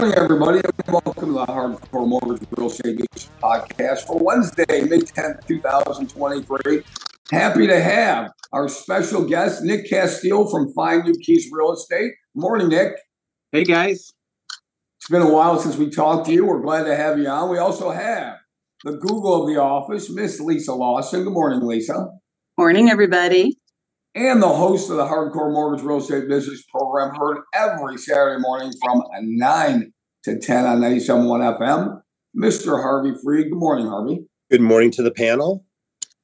morning, everybody, and welcome to the Hardcore Mortgage Real Estate News podcast for Wednesday, May 10th, 2023. Happy to have our special guest, Nick Castile from Find New Keys Real Estate. Morning, Nick. Hey, guys. It's been a while since we talked to you. We're glad to have you on. We also have the Google of the office, Miss Lisa Lawson. Good morning, Lisa. Morning, everybody and the host of the Hardcore Mortgage Real Estate Business Program, heard every Saturday morning from 9 to 10 on 97.1 FM. Mr. Harvey Freed. Good morning, Harvey. Good morning to the panel.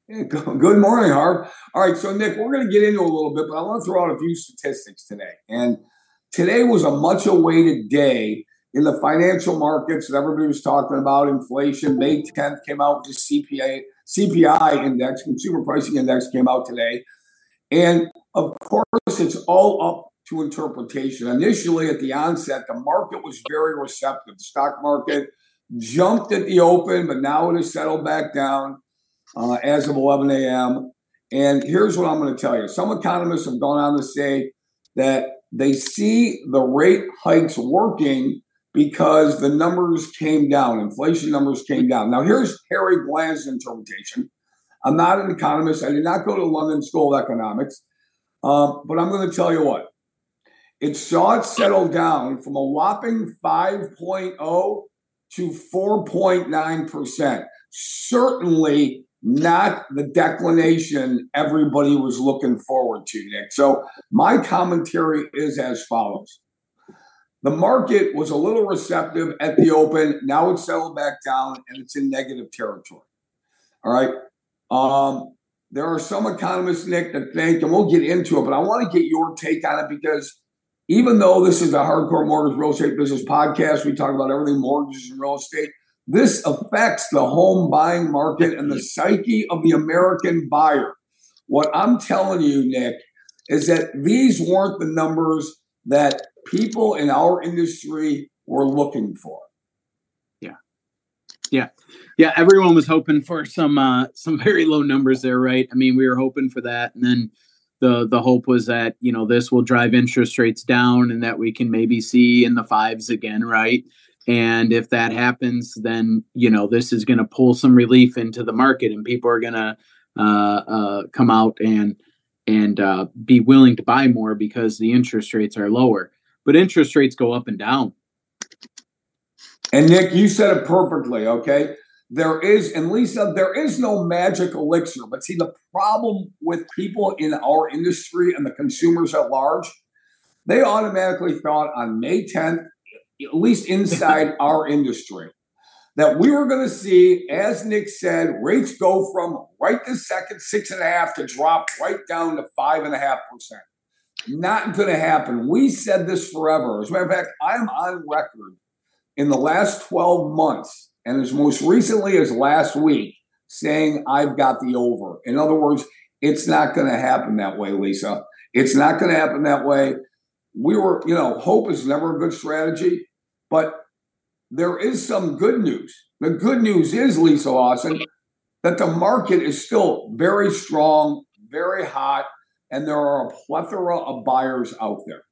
Yeah, good morning, Harv. All right, so Nick, we're going to get into a little bit, but I want to throw out a few statistics today. And today was a much awaited day in the financial markets that everybody was talking about. Inflation, May 10th came out with the CPI, CPI index, consumer pricing index came out today. And of course, it's all up to interpretation. Initially, at the onset, the market was very receptive. The stock market jumped at the open, but now it has settled back down uh, as of 11 a.m. And here's what I'm going to tell you some economists have gone on to say that they see the rate hikes working because the numbers came down, inflation numbers came down. Now, here's Harry Glanz's interpretation. I'm not an economist. I did not go to London School of Economics. Um, but I'm going to tell you what. It saw it settle down from a whopping 5.0 to 4.9%. Certainly not the declination everybody was looking forward to, Nick. So my commentary is as follows. The market was a little receptive at the open. Now it's settled back down and it's in negative territory. All right. Um, there are some economists, Nick, that think, and we'll get into it, but I want to get your take on it because even though this is a hardcore mortgage real estate business podcast, we talk about everything mortgages and real estate. This affects the home buying market and the psyche of the American buyer. What I'm telling you, Nick, is that these weren't the numbers that people in our industry were looking for. Yeah. Yeah. Yeah, everyone was hoping for some uh, some very low numbers there, right? I mean, we were hoping for that, and then the the hope was that you know this will drive interest rates down, and that we can maybe see in the fives again, right? And if that happens, then you know this is going to pull some relief into the market, and people are going to uh, uh, come out and and uh, be willing to buy more because the interest rates are lower. But interest rates go up and down. And Nick, you said it perfectly. Okay, there is, and Lisa, there is no magic elixir. But see, the problem with people in our industry and the consumers at large, they automatically thought on May 10th, at least inside our industry, that we were going to see, as Nick said, rates go from right this second six and a half to drop right down to five and a half percent. Not going to happen. We said this forever. As a matter of fact, I'm on record in the last 12 months and as most recently as last week, saying, I've got the over. In other words, it's not going to happen that way, Lisa. It's not going to happen that way. We were, you know, hope is never a good strategy, but there is some good news. The good news is, Lisa Lawson, that the market is still very strong, very hot, and there are a plethora of buyers out there.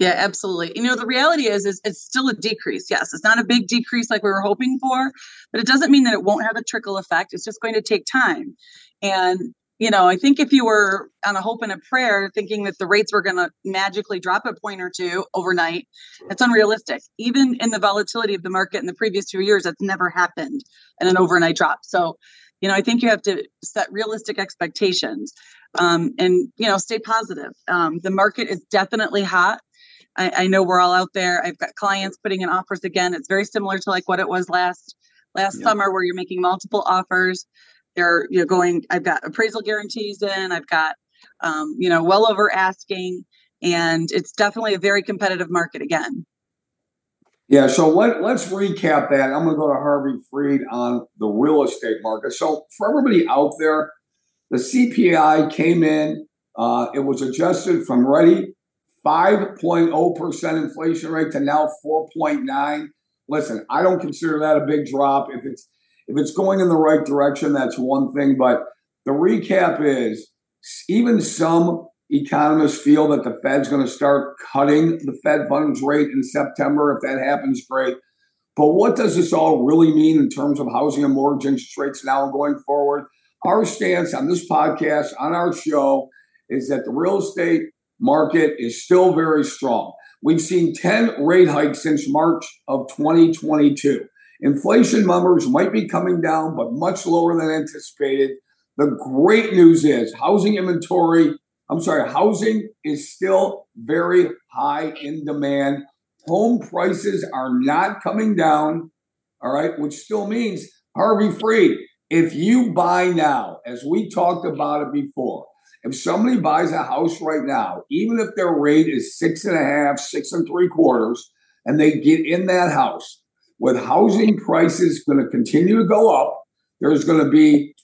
Yeah, absolutely. You know, the reality is, is it's still a decrease. Yes, it's not a big decrease like we were hoping for, but it doesn't mean that it won't have a trickle effect. It's just going to take time. And you know, I think if you were on a hope and a prayer thinking that the rates were going to magically drop a point or two overnight, that's unrealistic. Even in the volatility of the market in the previous two years, that's never happened in an overnight drop. So, you know, I think you have to set realistic expectations um, and, you know, stay positive. Um, the market is definitely hot. I, I know we're all out there. I've got clients putting in offers again. It's very similar to like what it was last last yeah. summer, where you're making multiple offers. They're you're going. I've got appraisal guarantees in. I've got um, you know well over asking, and it's definitely a very competitive market again. Yeah, so let, let's recap that. I'm going to go to Harvey Freed on the real estate market. So, for everybody out there, the CPI came in, uh, it was adjusted from ready 5.0% inflation rate to now 4.9. Listen, I don't consider that a big drop. If it's if it's going in the right direction, that's one thing. But the recap is even some economists feel that the Fed's going to start cutting the Fed funds rate in September. If that happens, great. But what does this all really mean in terms of housing and mortgage interest rates now and going forward? Our stance on this podcast, on our show, is that the real estate market is still very strong. We've seen 10 rate hikes since March of 2022. Inflation numbers might be coming down, but much lower than anticipated. The great news is housing inventory, I'm sorry, housing is still very high in demand. Home prices are not coming down, all right, which still means Harvey Freed, if you buy now, as we talked about it before, if somebody buys a house right now, even if their rate is six and a half, six and three quarters, and they get in that house, with housing prices going to continue to go up, there's going to be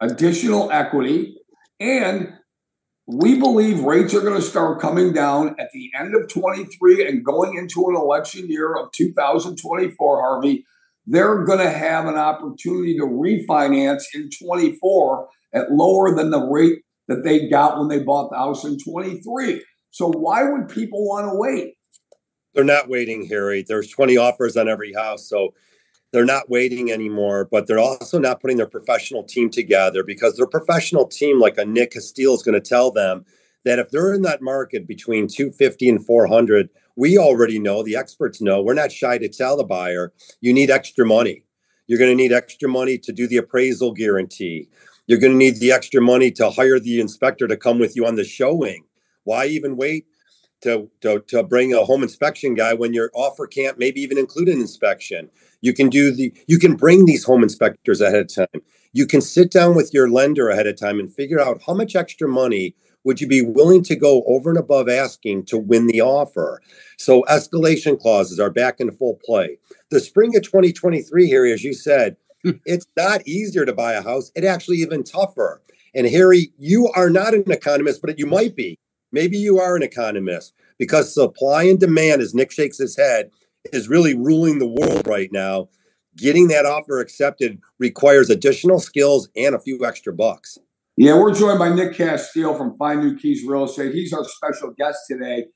additional equity. And we believe rates are going to start coming down at the end of 23 and going into an election year of 2024, Harvey. They're going to have an opportunity to refinance in 24 at lower than the rate that they got when they bought the house in 23. So why would people want to wait? They're not waiting, Harry. There's 20 offers on every house. So they're not waiting anymore, but they're also not putting their professional team together because their professional team, like a Nick Castile, is going to tell them that if they're in that market between 250 and 400, we already know, the experts know, we're not shy to tell the buyer, you need extra money. You're going to need extra money to do the appraisal guarantee. You're going to need the extra money to hire the inspector to come with you on the showing. Why even wait to, to, to bring a home inspection guy when your offer can't maybe even include an inspection? You can do the you can bring these home inspectors ahead of time. You can sit down with your lender ahead of time and figure out how much extra money would you be willing to go over and above asking to win the offer? So escalation clauses are back in full play. The spring of 2023 here, as you said, it's not easier to buy a house. It actually even tougher. And Harry, you are not an economist, but you might be. Maybe you are an economist because supply and demand, as Nick shakes his head, is really ruling the world right now. Getting that offer accepted requires additional skills and a few extra bucks. Yeah, we're joined by Nick Castile from Find New Keys Real Estate. He's our special guest today.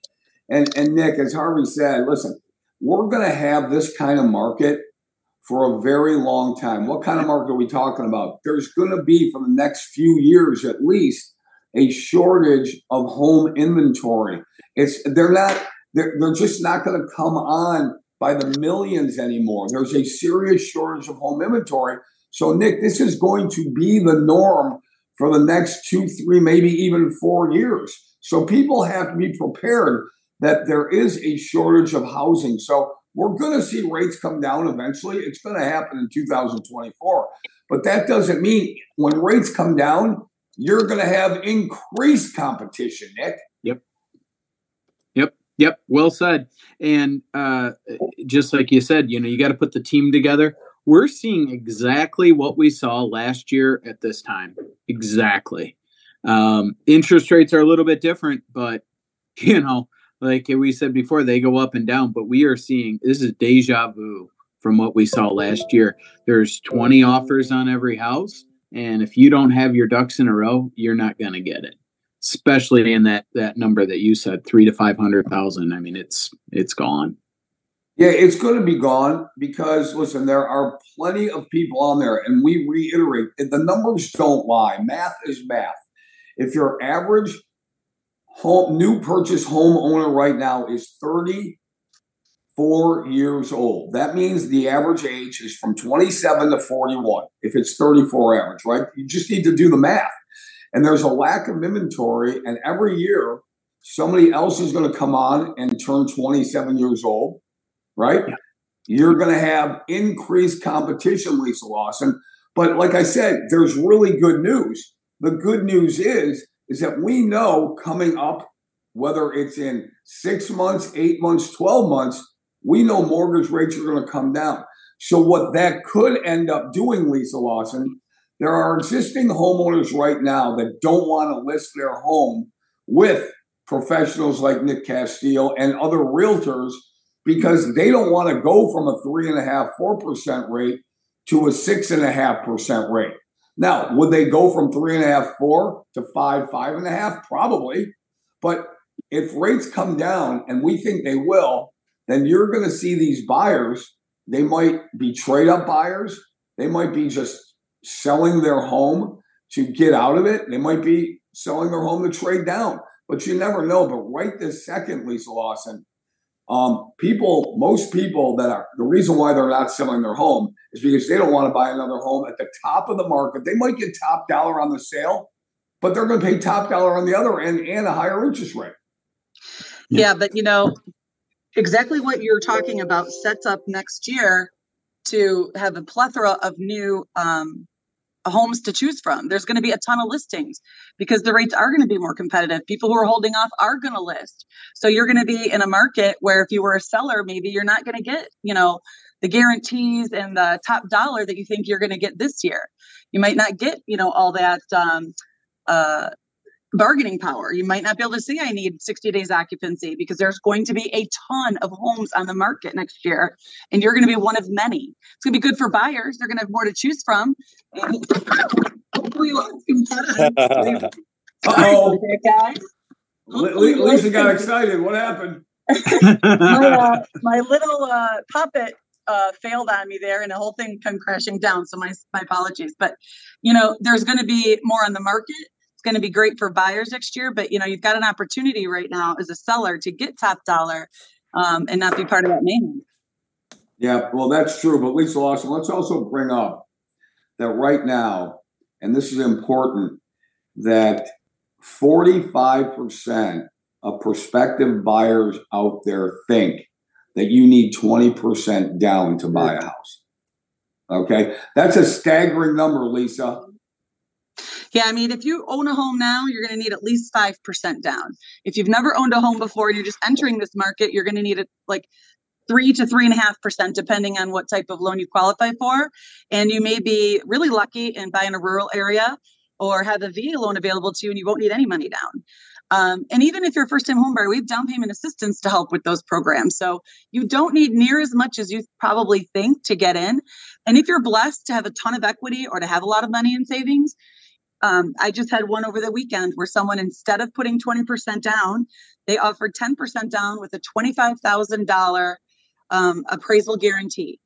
And, and Nick, as Harvey said, listen, we're going to have this kind of market for a very long time. What kind of market are we talking about? There's going to be, for the next few years at least, a shortage of home inventory. It's they're not they're, they're just not going to come on by the millions anymore. There's a serious shortage of home inventory. So Nick, this is going to be the norm for the next two, three, maybe even four years. So people have to be prepared that there is a shortage of housing. So we're going to see rates come down eventually. It's going to happen in 2024. But that doesn't mean when rates come down, you're going to have increased competition, Nick. Yep. Yep. Yep. Well said. And uh, just like you said, you know, you got to put the team together. We're seeing exactly what we saw last year at this time. Exactly. Um, interest rates are a little bit different, but, you know, like we said before, they go up and down, but we are seeing this is deja vu from what we saw last year. There's 20 offers on every house, and if you don't have your ducks in a row, you're not going to get it. Especially in that that number that you said, three to five hundred thousand. I mean, it's it's gone. Yeah, it's going to be gone because listen, there are plenty of people on there, and we reiterate the numbers don't lie. Math is math. If your average home new purchase homeowner right now is 34 years old. That means the average age is from 27 to 41. If it's 34 average, right? You just need to do the math. And there's a lack of inventory, and every year somebody else is going to come on and turn 27 years old, right? Yeah. You're going to have increased competition, Lisa Lawson. But like I said, there's really good news. The good news is is that we know coming up, whether it's in six months, eight months, 12 months, we know mortgage rates are going to come down. So, what that could end up doing, Lisa Lawson, there are existing homeowners right now that don't want to list their home with professionals like Nick Castile and other realtors because they don't want to go from a three and a half, four percent rate to a six and a half percent rate. Now, would they go from three and a half, four to five, five and a half? Probably. But if rates come down, and we think they will, then you're going to see these buyers. They might be trade up buyers. They might be just selling their home to get out of it. They might be selling their home to trade down, but you never know. But right this second, Lisa Lawson, um, people, most people that are the reason why they're not selling their home is because they don't want to buy another home at the top of the market. They might get top dollar on the sale, but they're going to pay top dollar on the other end and a higher interest rate. Yeah, but you know, exactly what you're talking about sets up next year to have a plethora of new um, homes to choose from. There's going to be a ton of listings because the rates are going to be more competitive. People who are holding off are going to list. So you're going to be in a market where if you were a seller, maybe you're not going to get, you know, the guarantees and the top dollar that you think you're going to get this year. You might not get, you know, all that um, uh, bargaining power. You might not be able to say I need 60 days occupancy because there's going to be a ton of homes on the market next year, and you're going to be one of many. It's going to be good for buyers. They're going to have more to choose from. Hopefully, oh, guys. Lisa got excited. What happened? my, uh, my little uh, puppet uh, failed on me there, and the whole thing came crashing down. So my my apologies. But you know, there's going to be more on the market going to be great for buyers next year, but you know, you've got an opportunity right now as a seller to get top dollar um, and not be part of that mayhem. Yeah, well, that's true. But Lisa Lawson, let's also bring up that right now, and this is important, that 45% of prospective buyers out there think that you need 20% down to buy a house. Okay. That's a staggering number, Lisa. Yeah, I mean, if you own a home now, you're going to need at least 5% down. If you've never owned a home before and you're just entering this market, you're going to need it like three to three and a half percent, depending on what type of loan you qualify for. And you may be really lucky and buy in a rural area or have a VA loan available to you and you won't need any money down. Um, and even if you're a first time homebuyer, we have down payment assistance to help with those programs. So you don't need near as much as you probably think to get in. And if you're blessed to have a ton of equity or to have a lot of money in savings, um, I just had one over the weekend where someone, instead of putting 20% down, they offered 10% down with a $25,000 um, appraisal guarantee.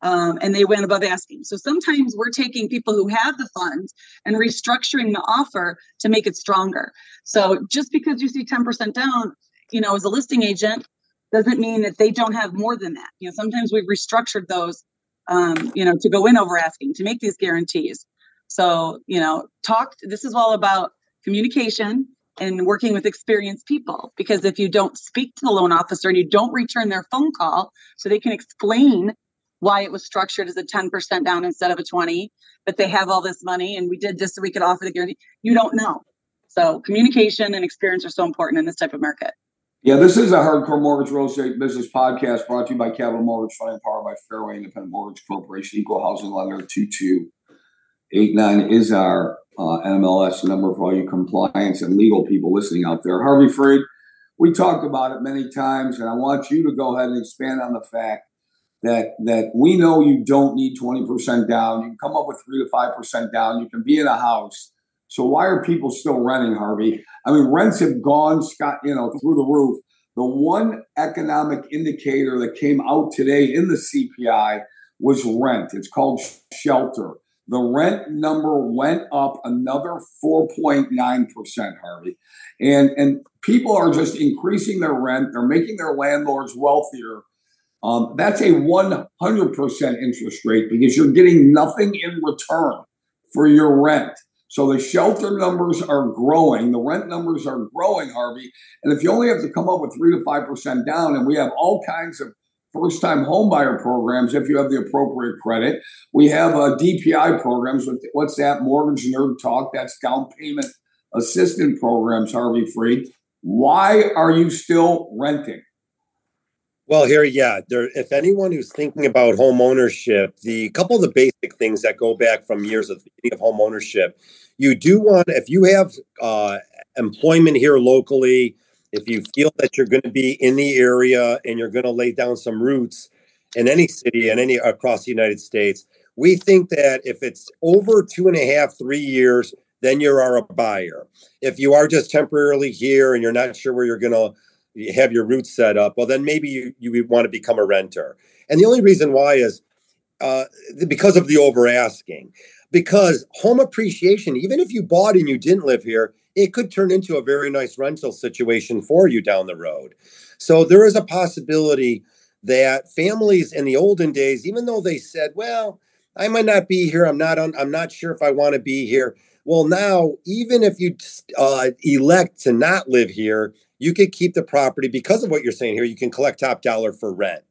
Um, and they went above asking. So sometimes we're taking people who have the funds and restructuring the offer to make it stronger. So just because you see 10% down, you know, as a listing agent, doesn't mean that they don't have more than that. You know, sometimes we've restructured those, um, you know, to go in over asking to make these guarantees. So, you know, talk, this is all about communication and working with experienced people. Because if you don't speak to the loan officer and you don't return their phone call so they can explain why it was structured as a 10% down instead of a 20, but they have all this money and we did this so we could offer the guarantee, you don't know. So communication and experience are so important in this type of market. Yeah, this is a hardcore mortgage real estate business podcast brought to you by Capital Mortgage Funding, powered by Fairway Independent Mortgage Corporation, Equal Housing Lender, 22 Eight nine is our uh, NMLS number for all you compliance and legal people listening out there. Harvey Freed, we talked about it many times, and I want you to go ahead and expand on the fact that that we know you don't need 20% down. You can come up with three to five percent down. You can be in a house. So why are people still renting, Harvey? I mean, rents have gone, Scott, you know, through the roof. The one economic indicator that came out today in the CPI was rent. It's called shelter. The rent number went up another 4.9%, Harvey. And, and people are just increasing their rent. They're making their landlords wealthier. Um, that's a 100% interest rate because you're getting nothing in return for your rent. So the shelter numbers are growing, the rent numbers are growing, Harvey. And if you only have to come up with three to five percent down, and we have all kinds of first time homebuyer programs if you have the appropriate credit. We have uh, DPI programs. What's that? Mortgage Nerd Talk. That's down payment assistant programs, Harvey Freed. Why are you still renting? Well, here, yeah. There, if anyone who's thinking about home ownership, the couple of the basic things that go back from years of of home ownership, you do want if you have uh, employment here locally, if you feel that you're going to be in the area and you're going to lay down some roots in any city and any across the United States, we think that if it's over two and a half, three years, then you are a buyer. If you are just temporarily here and you're not sure where you're going to have your roots set up, well, then maybe you, you want to become a renter. And the only reason why is uh, because of the over asking. Because home appreciation, even if you bought and you didn't live here, it could turn into a very nice rental situation for you down the road. So there is a possibility that families in the olden days, even though they said, well, I might not be here. I'm not on, I'm not sure if I want to be here. Well, now, even if you uh, elect to not live here, you could keep the property because of what you're saying here. You can collect top dollar for rent.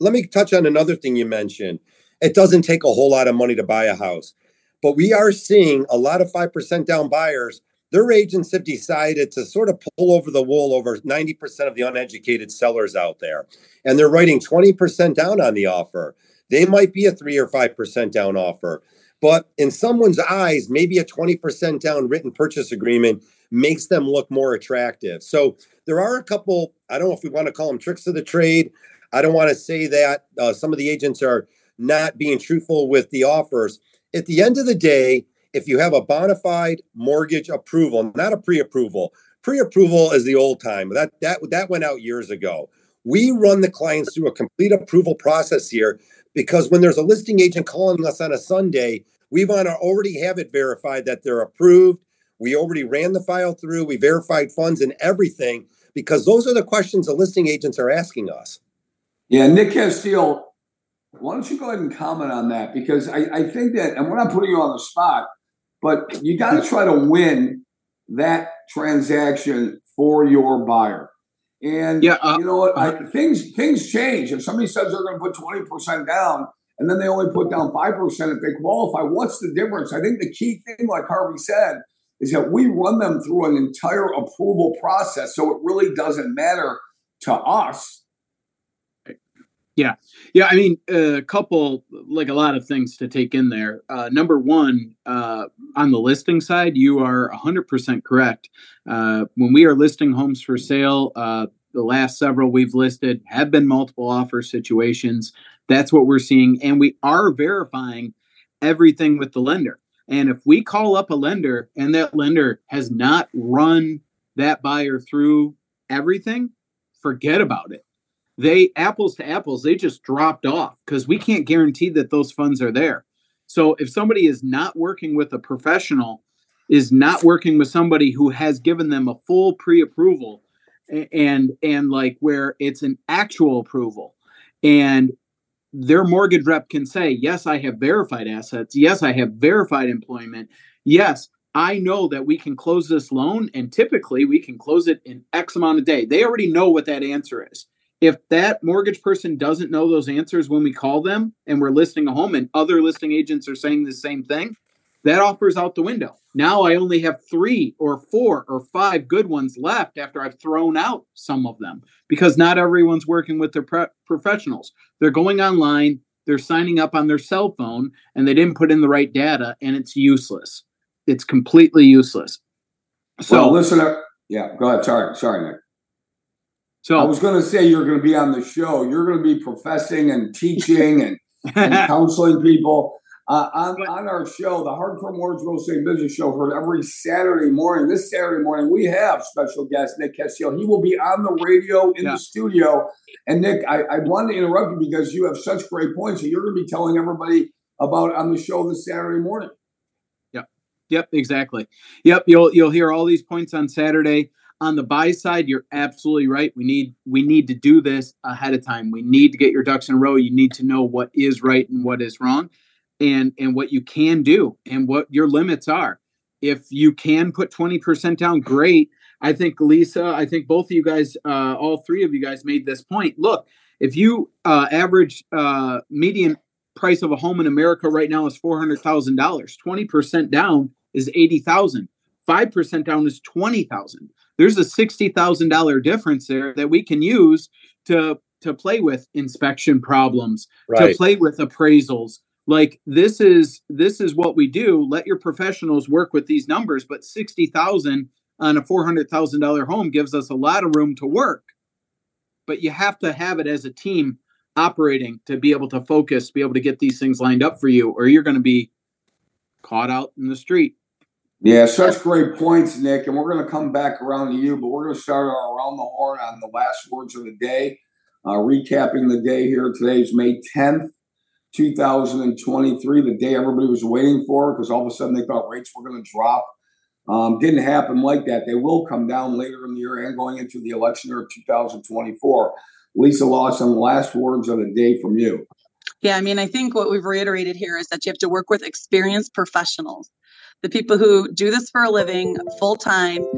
Let me touch on another thing you mentioned. It doesn't take a whole lot of money to buy a house, but we are seeing a lot of 5% down buyers. Their agents have decided to sort of pull over the wool over 90% of the uneducated sellers out there. And they're writing 20% down on the offer. They might be a 3 or 5% down offer. But in someone's eyes, maybe a 20% down written purchase agreement makes them look more attractive. So there are a couple, I don't know if we want to call them tricks of the trade. I don't want to say that uh, some of the agents are not being truthful with the offers. At the end of the day, if you have a bona fide mortgage approval, not a pre-approval, pre-approval is the old time. That that that went out years ago. We run the clients through a complete approval process here because when there's a listing agent calling us on a Sunday, we want to already have it verified that they're approved. We already ran the file through, we verified funds and everything because those are the questions the listing agents are asking us. Yeah, Nick Castile why don't you go ahead and comment on that? Because I, I think that, and we're not putting you on the spot, but you got to try to win that transaction for your buyer. And yeah, uh, you know what? I, things things change. If somebody says they're going to put twenty percent down, and then they only put down five percent if they qualify, what's the difference? I think the key thing, like Harvey said, is that we run them through an entire approval process, so it really doesn't matter to us yeah. Yeah. I mean, a couple, like a lot of things to take in there. Uh, number one, uh, on the listing side, you are 100% correct. Uh, when we are listing homes for sale, uh, the last several we've listed have been multiple offer situations. That's what we're seeing. And we are verifying everything with the lender. And if we call up a lender and that lender has not run that buyer through everything, forget about it they apples to apples they just dropped off because we can't guarantee that those funds are there. So if somebody is not working with a professional is not working with somebody who has given them a full pre-approval and and like where it's an actual approval and their mortgage rep can say yes i have verified assets. Yes i have verified employment. Yes i know that we can close this loan and typically we can close it in x amount of day. They already know what that answer is if that mortgage person doesn't know those answers when we call them and we're listing a home and other listing agents are saying the same thing, that offer's out the window. Now I only have three or four or five good ones left after I've thrown out some of them because not everyone's working with their pre- professionals. They're going online, they're signing up on their cell phone, and they didn't put in the right data, and it's useless. It's completely useless. So, well, listen, up. yeah, go ahead. Sorry, sorry, Nick. So I was going to say you're going to be on the show. You're going to be professing and teaching and, and counseling people. Uh, on, on our show, the Hardcore Mortgage Real Estate Business Show, heard every Saturday morning. This Saturday morning, we have special guest Nick Castile. He will be on the radio in yeah. the studio. And Nick, I, I wanted to interrupt you because you have such great points that you're going to be telling everybody about on the show this Saturday morning. Yep. Yep. Exactly. Yep. You'll you'll hear all these points on Saturday on the buy side you're absolutely right. We need we need to do this ahead of time. We need to get your ducks in a row. You need to know what is right and what is wrong and and what you can do and what your limits are. If you can put 20% down great. I think lisa i think both of you guys uh, all three of you guys made this point. Look if you uh, average uh, median price of a home in america right now is $400000 20% down is 80000 5% down is 20000 there's a $60,000 difference there that we can use to to play with inspection problems, right. to play with appraisals. Like this is this is what we do. Let your professionals work with these numbers, but 60,000 on a $400,000 home gives us a lot of room to work. But you have to have it as a team operating to be able to focus, be able to get these things lined up for you or you're going to be caught out in the street. Yeah, such great points, Nick. And we're going to come back around to you, but we're going to start around the horn on the last words of the day. Uh, recapping the day here today is May 10th, 2023, the day everybody was waiting for because all of a sudden they thought rates were going to drop. Um, didn't happen like that. They will come down later in the year and going into the election year of 2024. Lisa Lawson, last words of the day from you. Yeah, I mean, I think what we've reiterated here is that you have to work with experienced professionals, the people who do this for a living full time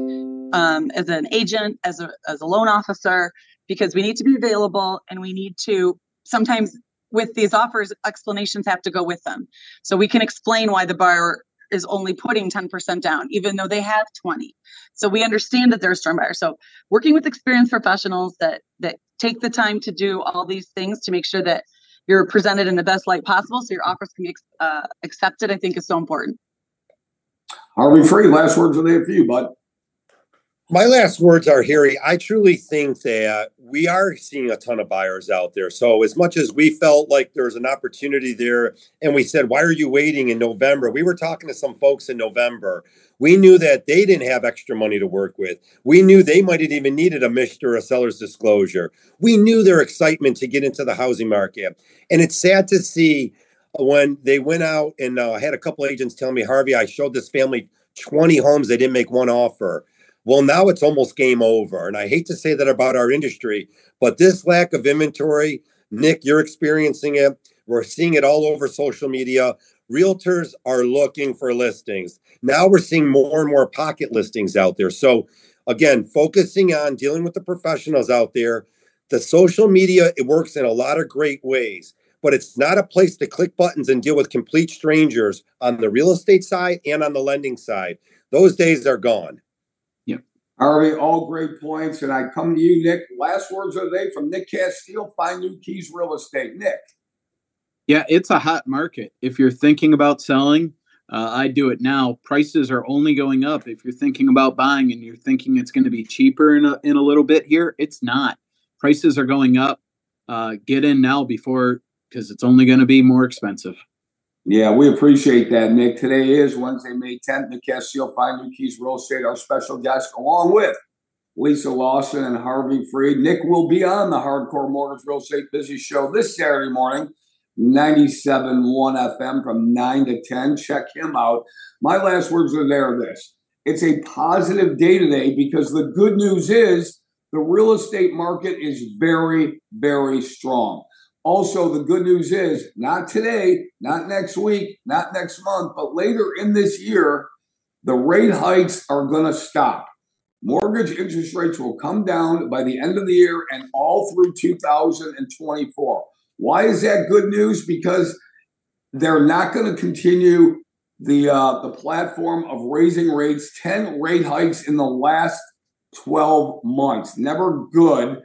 um, as an agent, as a, as a loan officer, because we need to be available and we need to sometimes with these offers, explanations have to go with them. So we can explain why the buyer is only putting 10% down, even though they have 20. So we understand that they're a strong buyer. So working with experienced professionals that that take the time to do all these things to make sure that you're presented in the best light possible so your offers can be uh, accepted, I think is so important. Harvey Freed, last words of the day for you, bud. My last words are, Harry, I truly think that we are seeing a ton of buyers out there. So, as much as we felt like there was an opportunity there, and we said, Why are you waiting in November? We were talking to some folks in November. We knew that they didn't have extra money to work with. We knew they might have even needed a MSHDA or a seller's disclosure. We knew their excitement to get into the housing market. And it's sad to see when they went out and uh, I had a couple agents tell me, Harvey, I showed this family 20 homes, they didn't make one offer. Well, now it's almost game over. And I hate to say that about our industry, but this lack of inventory, Nick, you're experiencing it. We're seeing it all over social media. Realtors are looking for listings. Now we're seeing more and more pocket listings out there. So, again, focusing on dealing with the professionals out there. The social media, it works in a lot of great ways, but it's not a place to click buttons and deal with complete strangers on the real estate side and on the lending side. Those days are gone. Yeah, Harvey, all great points. And I come to you, Nick. Last words of the day from Nick Castile, Find New Keys Real Estate. Nick. Yeah, it's a hot market. If you're thinking about selling, uh, I do it now. Prices are only going up. If you're thinking about buying and you're thinking it's going to be cheaper in a, in a little bit here, it's not. Prices are going up. Uh, get in now before because it's only going to be more expensive. Yeah, we appreciate that, Nick. Today is Wednesday, May 10th. Nick Castile, Find New Keys Real Estate, our special guest, along with Lisa Lawson and Harvey Freed. Nick will be on the Hardcore Mortgage Real Estate Business Show this Saturday morning, 97.1 FM from 9 to 10. Check him out. My last words are there this. It's a positive day today because the good news is the real estate market is very, very strong. Also, the good news is not today, not next week, not next month, but later in this year, the rate hikes are going to stop. Mortgage interest rates will come down by the end of the year and all through 2024. Why is that good news? Because they're not going to continue the uh, the platform of raising rates. Ten rate hikes in the last 12 months. Never good.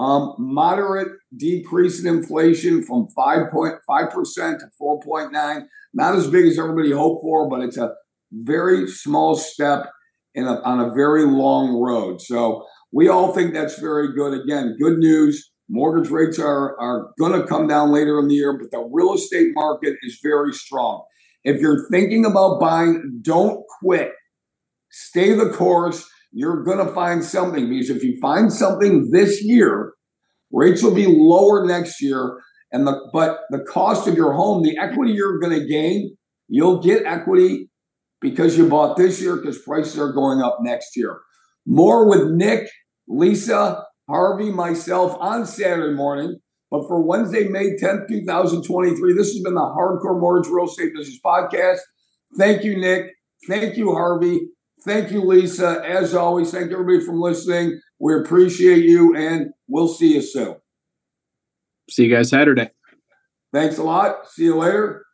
Um, moderate decrease in inflation from 5.5% to 4.9. Not as big as everybody hoped for, but it's a very small step in a, on a very long road. So we all think that's very good. Again, good news. Mortgage rates are, are going to come down later in the year, but the real estate market is very strong. If you're thinking about buying, don't quit. Stay the course you're going to find something because if you find something this year, rates will be lower next year. And the but the cost of your home, the equity you're going to gain, you'll get equity because you bought this year because prices are going up next year. More with Nick, Lisa, Harvey, myself on Saturday morning. But for Wednesday, May 10th, 2023, this has been the Hardcore Mortgage Real Estate Business Podcast. Thank you, Nick. Thank you, Harvey. Thank you, Lisa. As always, thank everybody for listening. We appreciate you, and we'll see you soon. See you guys Saturday. Thanks a lot. See you later.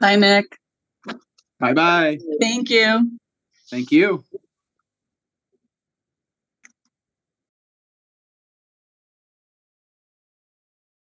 Bye, Nick. Bye bye. Thank you. Thank you.